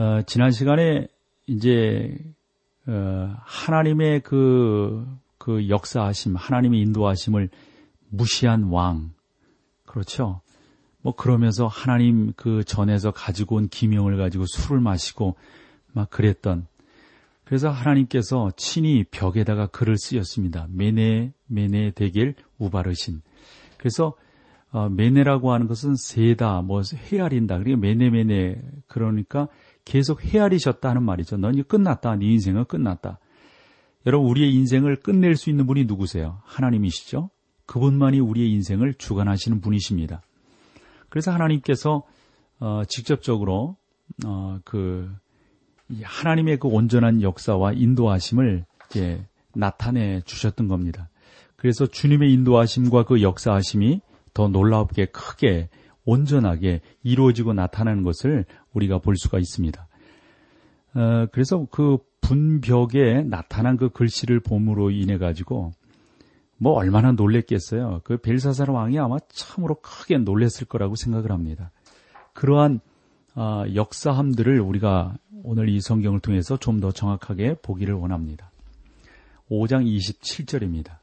어, 지난 시간에 이제 어, 하나님의 그, 그 역사하심, 하나님의 인도하심을 무시한 왕, 그렇죠? 뭐 그러면서 하나님 그 전에서 가지고 온 기명을 가지고 술을 마시고 막 그랬던 그래서 하나님께서 친히 벽에다가 글을 쓰였습니다. 메네 메네 대겔 우바르신. 그래서 어, 메네라고 하는 것은 세다, 뭐 헤아린다. 그러니까 메네 메네 그러니까 계속 헤아리셨다는 말이죠. 넌 이제 끝났다. 네 인생은 끝났다. 여러분 우리의 인생을 끝낼 수 있는 분이 누구세요? 하나님이시죠. 그분만이 우리의 인생을 주관하시는 분이십니다. 그래서 하나님께서 어, 직접적으로 어, 그 하나님의 그 온전한 역사와 인도하심을 이제 나타내 주셨던 겁니다. 그래서 주님의 인도하심과 그 역사하심이 더 놀랍게 크게 온전하게 이루어지고 나타나는 것을 우리가 볼 수가 있습니다. 어, 그래서 그 분벽에 나타난 그 글씨를 봄으로 인해 가지고 뭐 얼마나 놀랬겠어요. 그 벨사살 왕이 아마 참으로 크게 놀랬을 거라고 생각을 합니다. 그러한 어, 역사함들을 우리가 오늘 이 성경을 통해서 좀 더 정확하게 보기를 원합니다. 5장 27절입니다.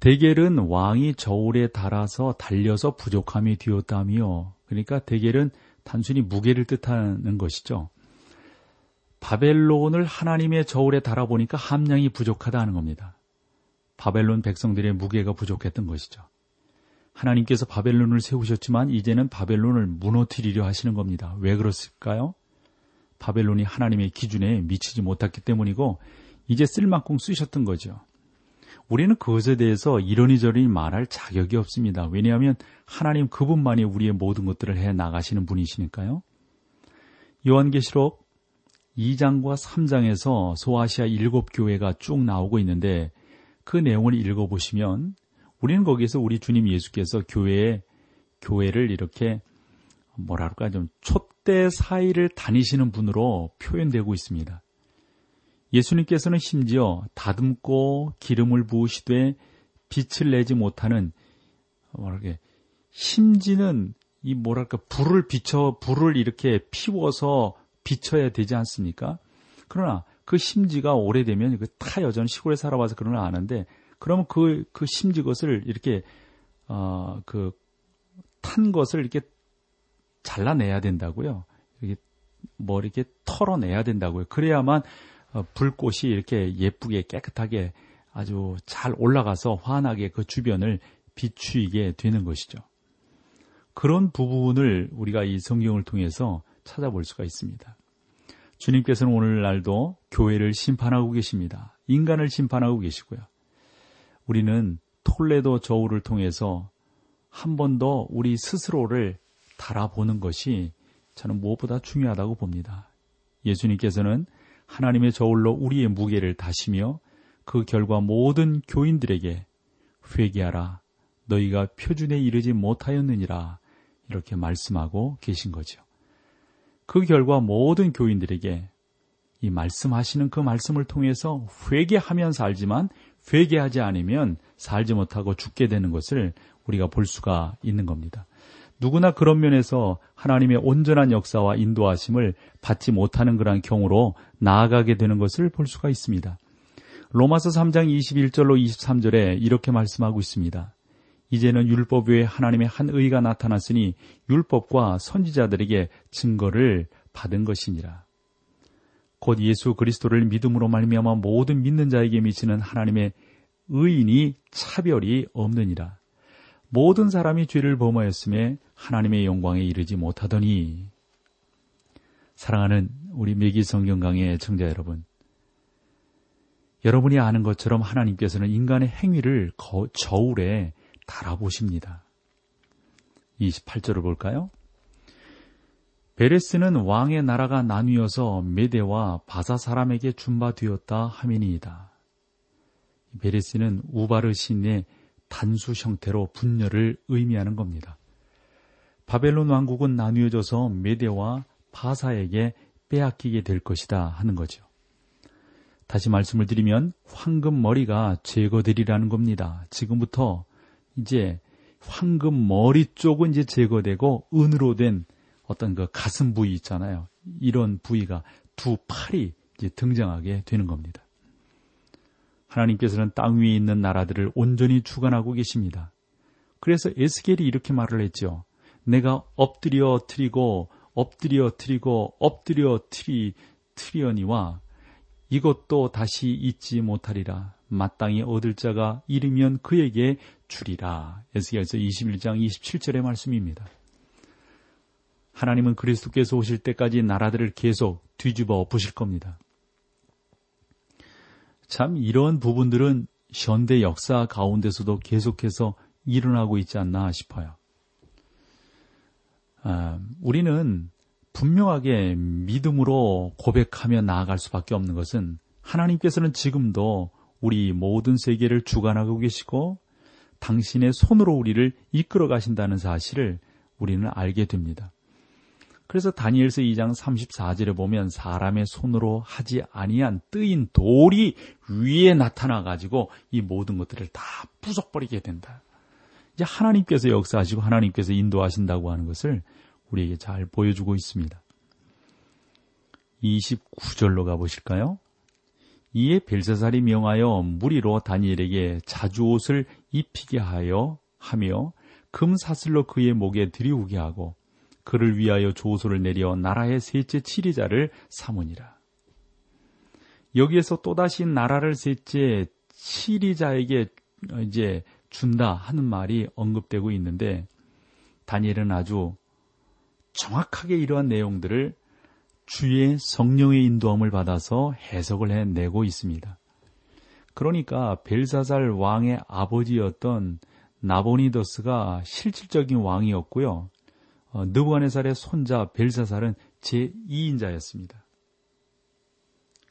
대겔은 왕이 저울에 달아서 달려서 부족함이 되었다며 그러니까 대겔은 단순히 무게를 뜻하는 것이죠. 바벨론을 하나님의 저울에 달아보니까 함량이 부족하다 는 겁니다. 바벨론 백성들의 무게가 부족했던 것이죠. 하나님께서 바벨론을 세우셨지만 이제는 바벨론을 무너뜨리려 하시는 겁니다. 왜 그렇을까요? 바벨론이 하나님의 기준에 미치지 못했기 때문이고 이제 쓸 만큼 쓰셨던 거죠. 우리는 그것에 대해서 이러니저러니 말할 자격이 없습니다. 왜냐하면 하나님 그분만이 우리의 모든 것들을 해 나가시는 분이시니까요. 요한계시록 2장과 3장에서 소아시아 일곱 교회가 쭉 나오고 있는데 그 내용을 읽어보시면 우리는 거기에서 우리 주님 예수께서 교회에 교회를 이렇게 뭐랄까 좀 촛대 사이를 다니시는 분으로 표현되고 있습니다. 예수님께서는 심지어 다듬고 기름을 부으시되 빛을 내지 못하는 뭐랄까 심지는 이 뭐랄까 불을 비춰 불을 이렇게 피워서 비춰야 되지 않습니까? 그러나 그 심지가 오래되면 그 타 여전 시골에 살아봐서 그런 걸 아는데 그러면 그, 그 심지 것을 이렇게, 어, 그, 탄 것을 이렇게 잘라내야 된다고요. 이렇게, 뭐 이렇게 털어내야 된다고요. 그래야만 어, 불꽃이 이렇게 예쁘게 깨끗하게 아주 잘 올라가서 환하게 그 주변을 비추이게 되는 것이죠. 그런 부분을 우리가 이 성경을 통해서 찾아볼 수가 있습니다. 주님께서는 오늘날도 교회를 심판하고 계십니다. 인간을 심판하고 계시고요. 우리는 톨레도 저울을 통해서 한 번 더 우리 스스로를 달아보는 것이 저는 무엇보다 중요하다고 봅니다. 예수님께서는 하나님의 저울로 우리의 무게를 다시며 그 결과 모든 교인들에게 회개하라. 너희가 표준에 이르지 못하였느니라. 이렇게 말씀하고 계신 거죠. 그 결과 모든 교인들에게 이 말씀하시는 그 말씀을 통해서 회개하면 살지만 회개하지 않으면 살지 못하고 죽게 되는 것을 우리가 볼 수가 있는 겁니다. 누구나 그런 면에서 하나님의 온전한 역사와 인도하심을 받지 못하는 그러한 경우로 나아가게 되는 것을 볼 수가 있습니다. 로마서 3장 21절로 23절에 이렇게 말씀하고 있습니다. 이제는 율법 외에 하나님의 한 의가 나타났으니 율법과 선지자들에게 증거를 받은 것이니라. 곧 예수 그리스도를 믿음으로 말미암아 모든 믿는 자에게 미치는 하나님의 의인이 차별이 없느니라. 모든 사람이 죄를 범하였음에 하나님의 영광에 이르지 못하더니 사랑하는 우리 매기 성경 강의 청자 여러분 여러분이 아는 것처럼 하나님께서는 인간의 행위를 저울에 달아보십니다. 28절을 볼까요? 베레스는 왕의 나라가 나뉘어서 메대와 바사 사람에게 준바되었다 하미니이다. 베레스는 우바르 신의 단수 형태로 분열을 의미하는 겁니다. 바벨론 왕국은 나뉘어져서 메대와 바사에게 빼앗기게 될 것이다 하는 거죠. 다시 말씀을 드리면 황금 머리가 제거되리라는 겁니다. 지금부터 이제 황금 머리 쪽은 이제 제거되고 은으로 된 어떤 그 가슴 부위 있잖아요. 이런 부위가 두 팔이 이제 등장하게 되는 겁니다. 하나님께서는 땅 위에 있는 나라들을 온전히 주관하고 계십니다. 그래서 에스겔이 이렇게 말을 했죠. 내가 엎드려 트리고 엎드려 트리고 엎드려 트리 트리언이와 이것도 다시 있지 못하리라. 마땅히 얻을 자가 이르면 그에게 주리라. 에스겔서 21장 27절의 말씀입니다. 하나님은 그리스도께서 오실 때까지 나라들을 계속 뒤집어 엎으실 겁니다. 참 이런 부분들은 현대 역사 가운데서도 계속해서 일어나고 있지 않나 싶어요. 아, 우리는 분명하게 믿음으로 고백하며 나아갈 수밖에 없는 것은 하나님께서는 지금도 우리 모든 세계를 주관하고 계시고 당신의 손으로 우리를 이끌어 가신다는 사실을 우리는 알게 됩니다. 그래서 다니엘서 2장 34절에 보면 사람의 손으로 하지 아니한 뜨인 돌이 위에 나타나 가지고 이 모든 것들을 다 부숴버리게 된다. 이제 하나님께서 역사하시고 하나님께서 인도하신다고 하는 것을 우리에게 잘 보여주고 있습니다. 29절로 가보실까요? 이에 벨사살이 명하여 무리로 다니엘에게 자주 옷을 입히게 하여 하며 금 사슬로 그의 목에 들이우게 하고 그를 위하여 조소를 내려 나라의 셋째 치리자를 삼으니라. 여기에서 또다시 나라를 셋째 치리자에게 이제 준다 하는 말이 언급되고 있는데 다니엘은 아주 정확하게 이러한 내용들을 주의 성령의 인도함을 받아서 해석을 해내고 있습니다. 그러니까 벨사살 왕의 아버지였던 나보니더스가 실질적인 왕이었고요. 어, 느부갓네살의 손자 벨사살은 제2인자였습니다.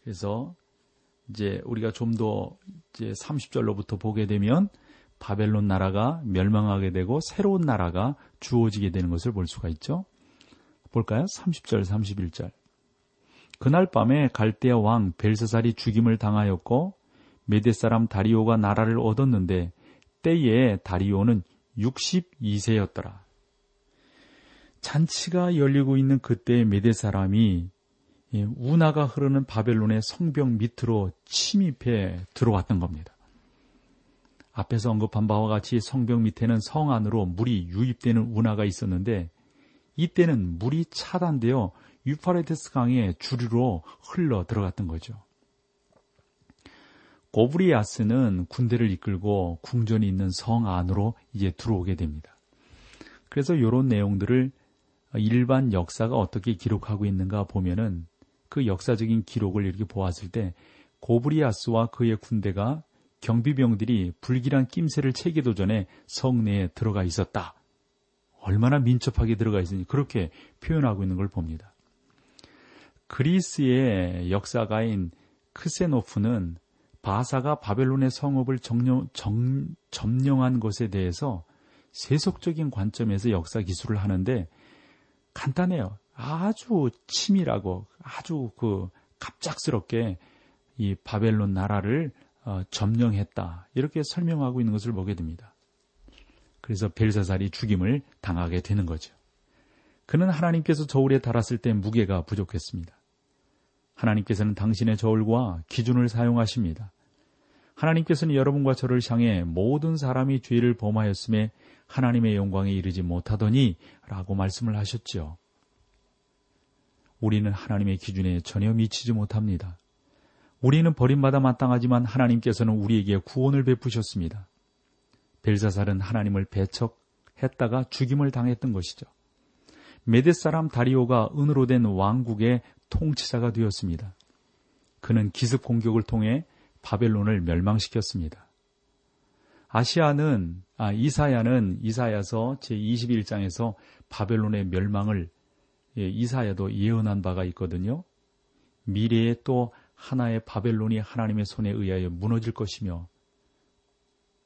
그래서 이제 우리가 좀 더 이제 30절로부터 보게 되면 바벨론 나라가 멸망하게 되고 새로운 나라가 주어지게 되는 것을 볼 수가 있죠. 볼까요? 30절, 31절. 그날 밤에 갈대아 왕 벨사살이 죽임을 당하였고 메데 사람 다리오가 나라를 얻었는데 때에 다리오는 62세였더라. 잔치가 열리고 있는 그때 메데 사람이 운하가 흐르는 바벨론의 성벽 밑으로 침입해 들어왔던 겁니다. 앞에서 언급한 바와 같이 성벽 밑에는 성 안으로 물이 유입되는 운하가 있었는데 이때는 물이 차단되어 유파레테스 강에 주류로 흘러 들어갔던 거죠. 고브리아스는 군대를 이끌고 궁전이 있는 성 안으로 이제 들어오게 됩니다. 그래서 이런 내용들을 일반 역사가 어떻게 기록하고 있는가 보면은 그 역사적인 기록을 이렇게 보았을 때 고브리아스와 그의 군대가 경비병들이 불길한 낌새를 채기도 전에 성내에 들어가 있었다. 얼마나 민첩하게 들어가 있으니 그렇게 표현하고 있는 걸 봅니다. 그리스의 역사가인 크세노프는 바사가 바벨론의 성읍을 정령, 정, 점령한 것에 대해서 세속적인 관점에서 역사 기술을 하는데 간단해요. 아주 치밀하고 아주 그 갑작스럽게 이 바벨론 나라를 어, 점령했다. 이렇게 설명하고 있는 것을 보게 됩니다. 그래서 벨사살이 죽임을 당하게 되는 거죠. 그는 하나님께서 저울에 달았을 때 무게가 부족했습니다. 하나님께서는 당신의 저울과 기준을 사용하십니다. 하나님께서는 여러분과 저를 향해 모든 사람이 죄를 범하였음에 하나님의 영광에 이르지 못하더니 라고 말씀을 하셨죠. 우리는 하나님의 기준에 전혀 미치지 못합니다. 우리는 버림받아 마땅하지만 하나님께서는 우리에게 구원을 베푸셨습니다. 벨사살은 하나님을 배척했다가 죽임을 당했던 것이죠. 메데 사람 다리오가 은으로 된 왕국의 통치자가 되었습니다. 그는 기습 공격을 통해 바벨론을 멸망시켰습니다. 아시아는 아 이사야는 이사야서 제 21장에서 바벨론의 멸망을 예, 이사야도 예언한 바가 있거든요. 미래에 또 하나의 바벨론이 하나님의 손에 의하여 무너질 것이며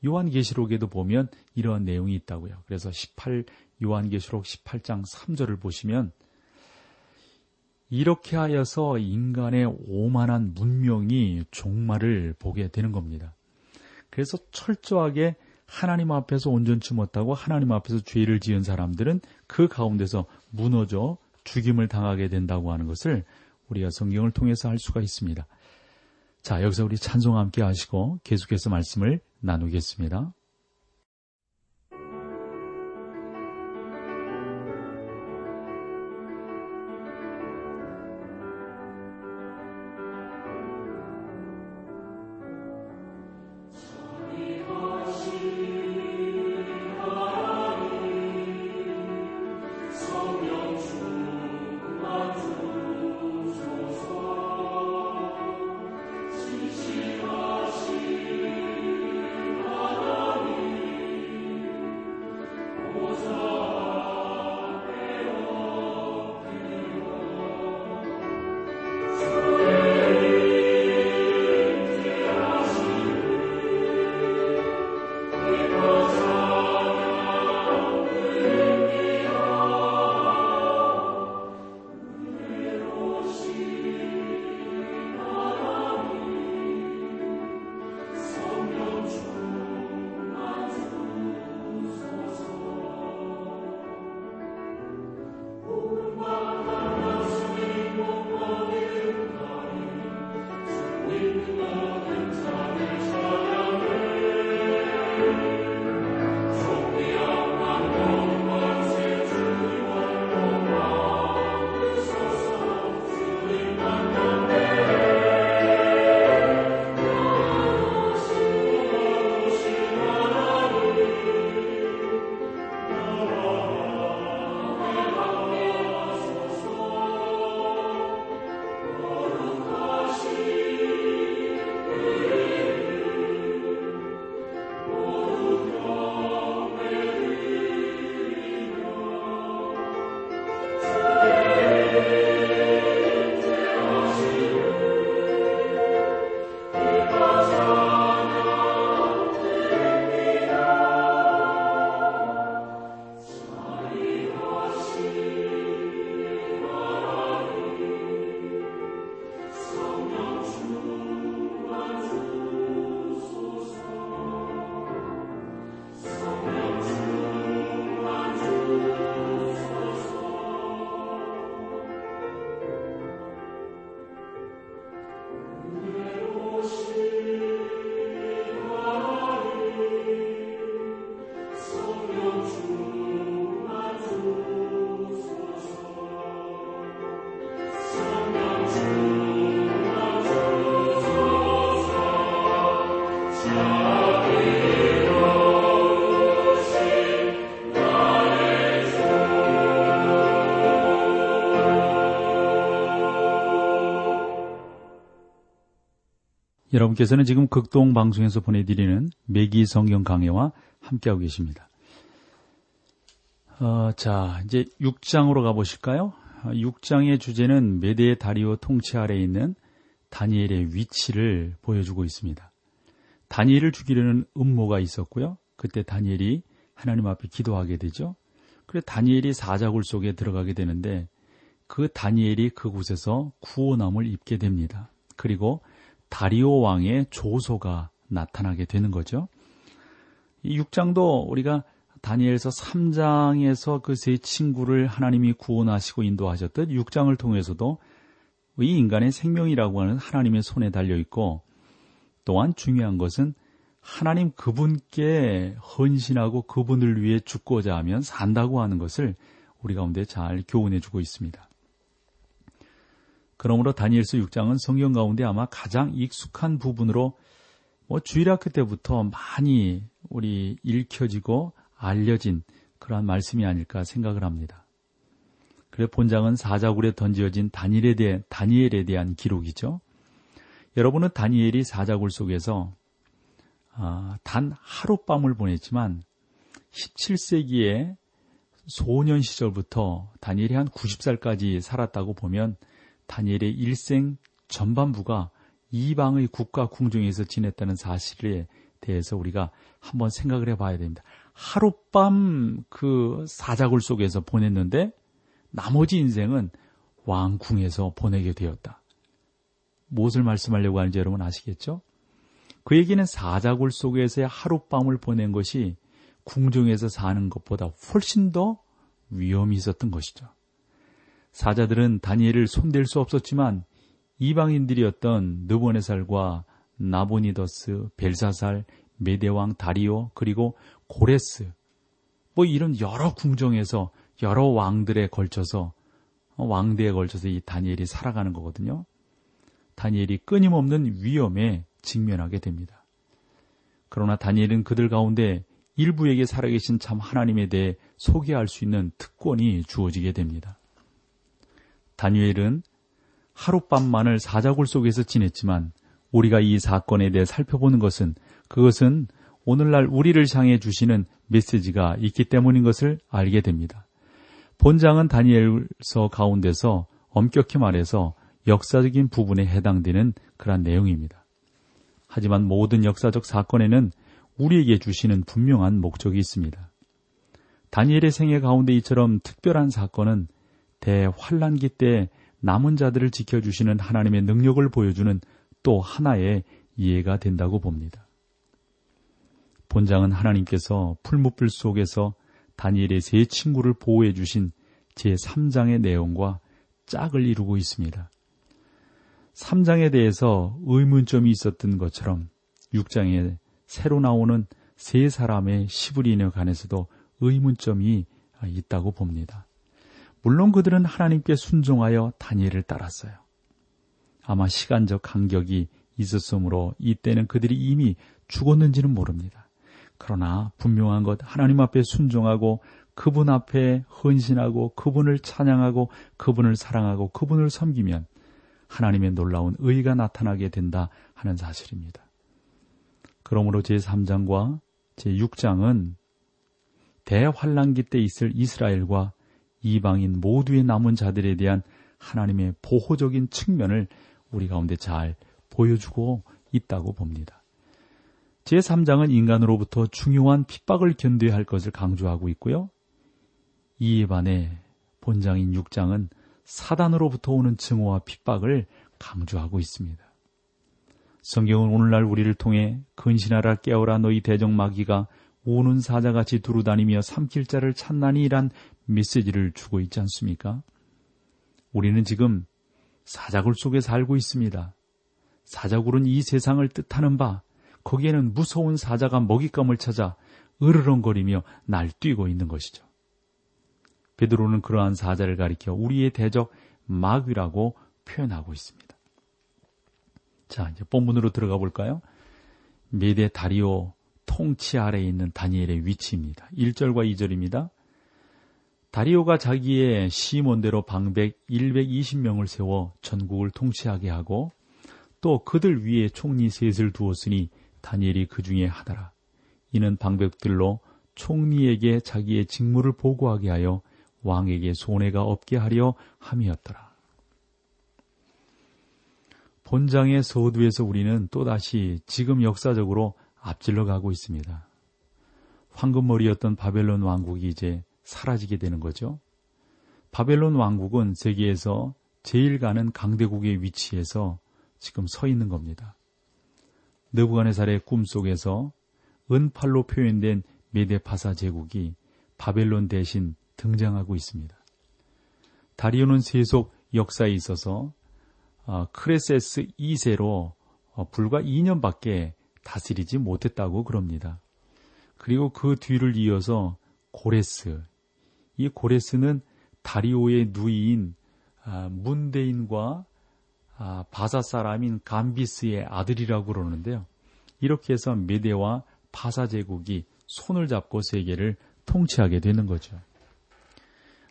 요한계시록에도 보면 이러한 내용이 있다고요. 그래서 18 요한계시록 18장 3절을 보시면 이렇게 하여서 인간의 오만한 문명이 종말을 보게 되는 겁니다. 그래서 철저하게 하나님 앞에서 온전치 못하고 하나님 앞에서 죄를 지은 사람들은 그 가운데서 무너져 죽임을 당하게 된다고 하는 것을 우리가 성경을 통해서 할 수가 있습니다. 자, 여기서 우리 찬송 함께 하시고 계속해서 말씀을 나누겠습니다. 여러분께서는 지금 극동 방송에서 보내드리는 매기 성경 강해와 함께하고 계십니다. 어, 자, 이제 6장으로 가보실까요? 6장의 어, 주제는 메데 다리오 통치 아래에 있는 다니엘의 위치를 보여주고 있습니다. 다니엘을 죽이려는 음모가 있었고요. 그때 다니엘이 하나님 앞에 기도하게 되죠. 그래 다니엘이 사자굴 속에 들어가게 되는데 그 다니엘이 그곳에서 구원함을 입게 됩니다. 그리고 다리오 왕의 조소가 나타나게 되는 거죠. 이 6장도 우리가 다니엘서 3장에서 그 세 친구를 하나님이 구원하시고 인도하셨듯 6장을 통해서도 이 인간의 생명이라고 하는 하나님의 손에 달려 있고 또한 중요한 것은 하나님 그분께 헌신하고 그분을 위해 죽고자 하면 산다고 하는 것을 우리 가운데 잘 교훈해 주고 있습니다. 그러므로 다니엘서 6장은 성경 가운데 아마 가장 익숙한 부분으로 뭐 주일학교 때부터 많이 우리 읽혀지고 알려진 그러한 말씀이 아닐까 생각을 합니다. 그래 본장은 사자굴에 던지어진 다니엘에, 대해, 다니엘에 대한 기록이죠. 여러분은 다니엘이 사자굴 속에서 아, 단 하룻밤을 보냈지만 17세기에 소년 시절부터 다니엘이 한 90살까지 살았다고 보면 다니엘의 일생 전반부가 이방의 국가 궁중에서 지냈다는 사실에 대해서 우리가 한번 생각을 해봐야 됩니다. 하룻밤 그 사자굴 속에서 보냈는데 나머지 인생은 왕궁에서 보내게 되었다. 무엇을 말씀하려고 하는지 여러분 아시겠죠? 그 얘기는 사자굴 속에서의 하룻밤을 보낸 것이 궁중에서 사는 것보다 훨씬 더 위험이 있었던 것이죠. 사자들은 다니엘을 손댈 수 없었지만 이방인들이었던 느보네살과 나보니더스, 벨사살, 메대왕 다리오, 그리고 고레스, 뭐 이런 여러 궁정에서 여러 왕들에 걸쳐서 왕대에 걸쳐서 이 다니엘이 살아가는 거거든요. 다니엘이 끊임없는 위험에 직면하게 됩니다. 그러나 다니엘은 그들 가운데 일부에게 살아계신 참 하나님에 대해 소개할 수 있는 특권이 주어지게 됩니다. 다니엘은 하룻밤만을 사자굴 속에서 지냈지만 우리가 이 사건에 대해 살펴보는 것은 그것은 오늘날 우리를 향해 주시는 메시지가 있기 때문인 것을 알게 됩니다. 본장은 다니엘서 가운데서 엄격히 말해서 역사적인 부분에 해당되는 그러한 내용입니다. 하지만 모든 역사적 사건에는 우리에게 주시는 분명한 목적이 있습니다. 다니엘의 생애 가운데 이처럼 특별한 사건은 대환란기 때 남은 자들을 지켜주시는 하나님의 능력을 보여주는 또 하나의 이해가 된다고 봅니다. 본장은 하나님께서 풀무불 속에서 다니엘의 세 친구를 보호해 주신 제3장의 내용과 짝을 이루고 있습니다. 3장에 대해서 의문점이 있었던 것처럼 6장에 새로 나오는 세 사람의 시브리인에 관해서도 의문점이 있다고 봅니다. 물론 그들은 하나님께 순종하여 다니엘을 따랐어요. 아마 시간적 간격이 있었으므로 이때는 그들이 이미 죽었는지는 모릅니다. 그러나 분명한 것 하나님 앞에 순종하고 그분 앞에 헌신하고 그분을 찬양하고 그분을 사랑하고 그분을 섬기면 하나님의 놀라운 의가 나타나게 된다 하는 사실입니다. 그러므로 제3장과 제6장은 대환란기 때 있을 이스라엘과 이방인 모두의 남은 자들에 대한 하나님의 보호적인 측면을 우리 가운데 잘 보여주고 있다고 봅니다. 제3장은 인간으로부터 중요한 핍박을 견뎌야 할 것을 강조하고 있고요. 이에 반해 본장인 6장은 사단으로부터 오는 증오와 핍박을 강조하고 있습니다. 성경은 오늘날 우리를 통해 근신하라 깨어라 너희 대적 마귀가 오는 사자같이 두루다니며 삼킬 자를 찾나니란 메시지를 주고 있지 않습니까? 우리는 지금 사자굴 속에 살고 있습니다. 사자굴은 이 세상을 뜻하는 바, 거기에는 무서운 사자가 먹잇감을 찾아 으르렁거리며 날뛰고 있는 것이죠. 베드로는 그러한 사자를 가리켜 우리의 대적 마귀라고 표현하고 있습니다. 자, 이제 본문으로 들어가 볼까요? 메대 다리오 통치 아래에 있는 다니엘의 위치입니다. 1절과 2절입니다. 다리오가 자기의 시몬대로 방백 120명을 세워 전국을 통치하게 하고 또 그들 위에 총리 셋을 두었으니 다니엘이 그 중에 하더라. 이는 방백들로 총리에게 자기의 직무를 보고하게 하여 왕에게 손해가 없게 하려 함이었더라. 본장의 서두에서 우리는 또다시 지금 역사적으로 앞질러 가고 있습니다. 황금머리였던 바벨론 왕국이 이제 사라지게 되는 거죠. 바벨론 왕국은 세계에서 제일 가는 강대국의 위치에서 지금 서 있는 겁니다. 느부갓네살의 꿈속에서 은팔로 표현된 메데파사 제국이 바벨론 대신 등장하고 있습니다. 다리오는 세속 역사에 있어서 어, 크레세스 2세로 어, 불과 2년밖에 다스리지 못했다고 그럽니다. 그리고 그 뒤를 이어서 고레스, 이 고레스는 다리오의 누이인 아, 메대인과 아, 바사 사람인 감비스의 아들이라고 그러는데요. 이렇게 해서 메데와 파사 제국이 손을 잡고 세계를 통치하게 되는 거죠.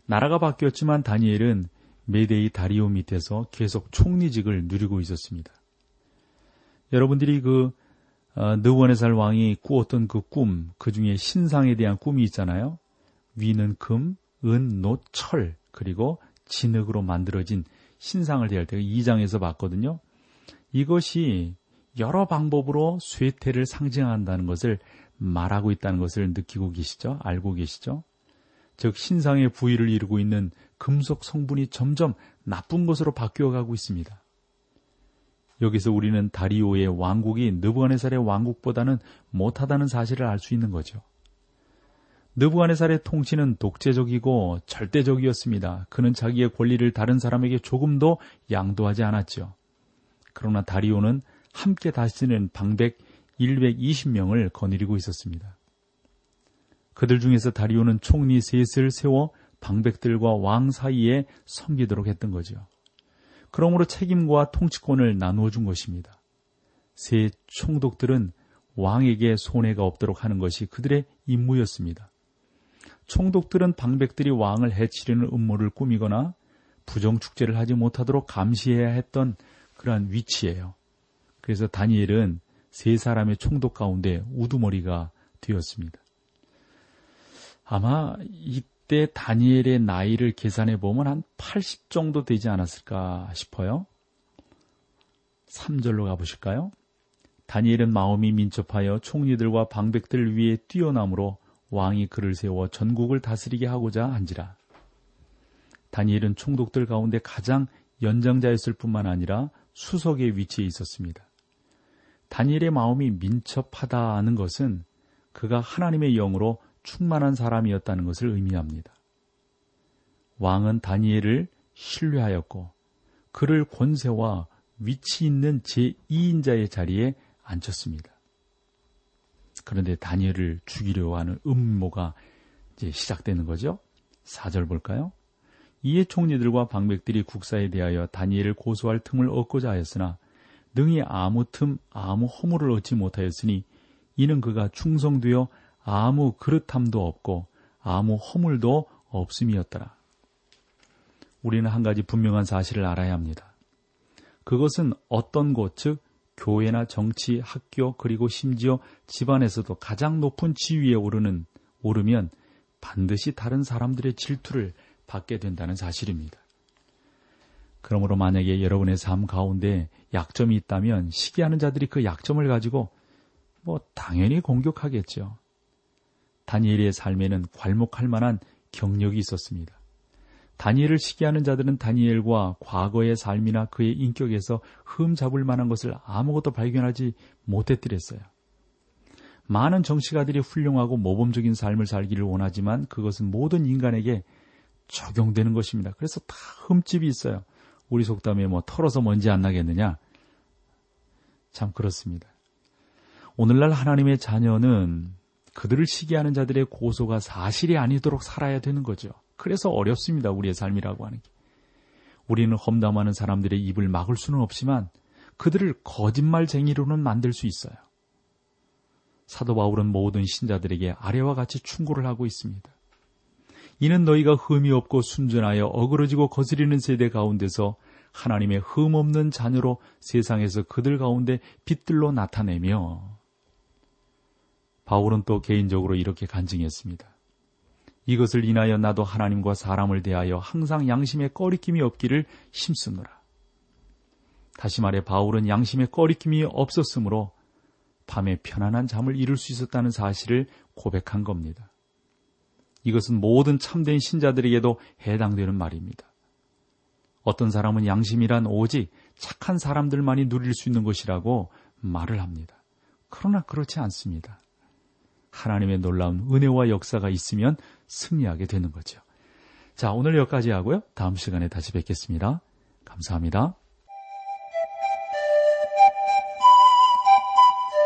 나라가 바뀌었지만 다니엘은 메데의 다리오 밑에서 계속 총리직을 누리고 있었습니다. 여러분들이 그 어, 느부갓네살 왕이 꾸었던 그 꿈, 그 중에 신상에 대한 꿈이 있잖아요. 위는 금, 은, 노, 철, 그리고 진흙으로 만들어진 신상을 대할 때 2장에서 봤거든요. 이것이 여러 방법으로 쇠퇴를 상징한다는 것을 말하고 있다는 것을 느끼고 계시죠? 알고 계시죠? 즉 신상의 부위를 이루고 있는 금속 성분이 점점 나쁜 것으로 바뀌어 가고 있습니다. 여기서 우리는 다리오의 왕국이 느부갓네살의 왕국보다는 못하다는 사실을 알 수 있는 거죠. 느부갓네살의 통치는 독재적이고 절대적이었습니다. 그는 자기의 권리를 다른 사람에게 조금도 양도하지 않았죠. 그러나 다리오는 함께 다스리는 방백 120명을 거느리고 있었습니다. 그들 중에서 다리오는 총리 셋을 세워 방백들과 왕 사이에 섬기도록 했던 거죠. 그러므로 책임과 통치권을 나누어 준 것입니다. 세 총독들은 왕에게 손해가 없도록 하는 것이 그들의 임무였습니다. 총독들은 방백들이 왕을 해치려는 음모를 꾸미거나 부정축제를 하지 못하도록 감시해야 했던 그러한 위치예요. 그래서 다니엘은 세 사람의 총독 가운데 우두머리가 되었습니다. 아마 이때 다니엘의 나이를 계산해 보면 한 80 정도 되지 않았을까 싶어요. 3절로 가보실까요? 다니엘은 마음이 민첩하여 총리들과 방백들 위에 뛰어남으로 왕이 그를 세워 전국을 다스리게 하고자 한지라. 다니엘은 총독들 가운데 가장 연장자였을 뿐만 아니라 수석의 위치에 있었습니다. 다니엘의 마음이 민첩하다는 것은 그가 하나님의 영으로 충만한 사람이었다는 것을 의미합니다. 왕은 다니엘을 신뢰하였고 그를 권세와 위치 있는 제2인자의 자리에 앉혔습니다. 그런데 다니엘을 죽이려 하는 음모가 이제 시작되는 거죠. 4절 볼까요? 이에 총리들과 방백들이 국사에 대하여 다니엘을 고소할 틈을 얻고자 하였으나 능히 아무 틈 아무 허물을 얻지 못하였으니 이는 그가 충성되어 아무 그릇함도 없고 아무 허물도 없음이었더라. 우리는 한 가지 분명한 사실을 알아야 합니다. 그것은 어떤 곳, 즉 교회나 정치, 학교, 그리고 심지어 집안에서도 가장 높은 지위에 오르는 오르면 반드시 다른 사람들의 질투를 받게 된다는 사실입니다. 그러므로 만약에 여러분의 삶 가운데 약점이 있다면 시기하는 자들이 그 약점을 가지고 뭐 당연히 공격하겠죠. 다니엘의 삶에는 괄목할 만한 경력이 있었습니다. 다니엘을 시기하는 자들은 다니엘과 과거의 삶이나 그의 인격에서 흠 잡을 만한 것을 아무것도 발견하지 못했더랬어요. 많은 정치가들이 훌륭하고 모범적인 삶을 살기를 원하지만 그것은 모든 인간에게 적용되는 것입니다. 그래서 다 흠집이 있어요. 우리 속담에 뭐 털어서 먼지 안 나겠느냐? 참 그렇습니다. 오늘날 하나님의 자녀는 그들을 시기하는 자들의 고소가 사실이 아니도록 살아야 되는 거죠. 그래서 어렵습니다. 우리의 삶이라고 하는 게. 우리는 험담하는 사람들의 입을 막을 수는 없지만 그들을 거짓말쟁이로는 만들 수 있어요. 사도 바울은 모든 신자들에게 아래와 같이 충고를 하고 있습니다. 이는 너희가 흠이 없고 순전하여 어그러지고 거스리는 세대 가운데서 하나님의 흠 없는 자녀로 세상에서 그들 가운데 빛들로 나타내며 바울은 또 개인적으로 이렇게 간증했습니다. 이것을 인하여 나도 하나님과 사람을 대하여 항상 양심에 꺼리낌이 없기를 힘쓰노라. 다시 말해 바울은 양심에 꺼리낌이 없었으므로 밤에 편안한 잠을 이룰 수 있었다는 사실을 고백한 겁니다. 이것은 모든 참된 신자들에게도 해당되는 말입니다. 어떤 사람은 양심이란 오직 착한 사람들만이 누릴 수 있는 것이라고 말을 합니다. 그러나 그렇지 않습니다. 하나님의 놀라운 은혜와 역사가 있으면 승리하게 되는 거죠. 자, 오늘 여기까지 하고요. 다음 시간에 다시 뵙겠습니다. 감사합니다.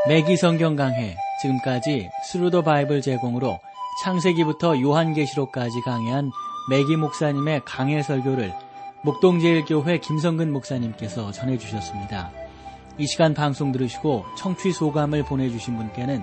매기 성경 강해 지금까지 Thru the Bible 제공으로 창세기부터 요한계시록까지 강해한 매기 목사님의 강해 설교를 목동제일교회 김성근 목사님께서 전해주셨습니다. 이 시간 방송 들으시고 청취 소감을 보내주신 분께는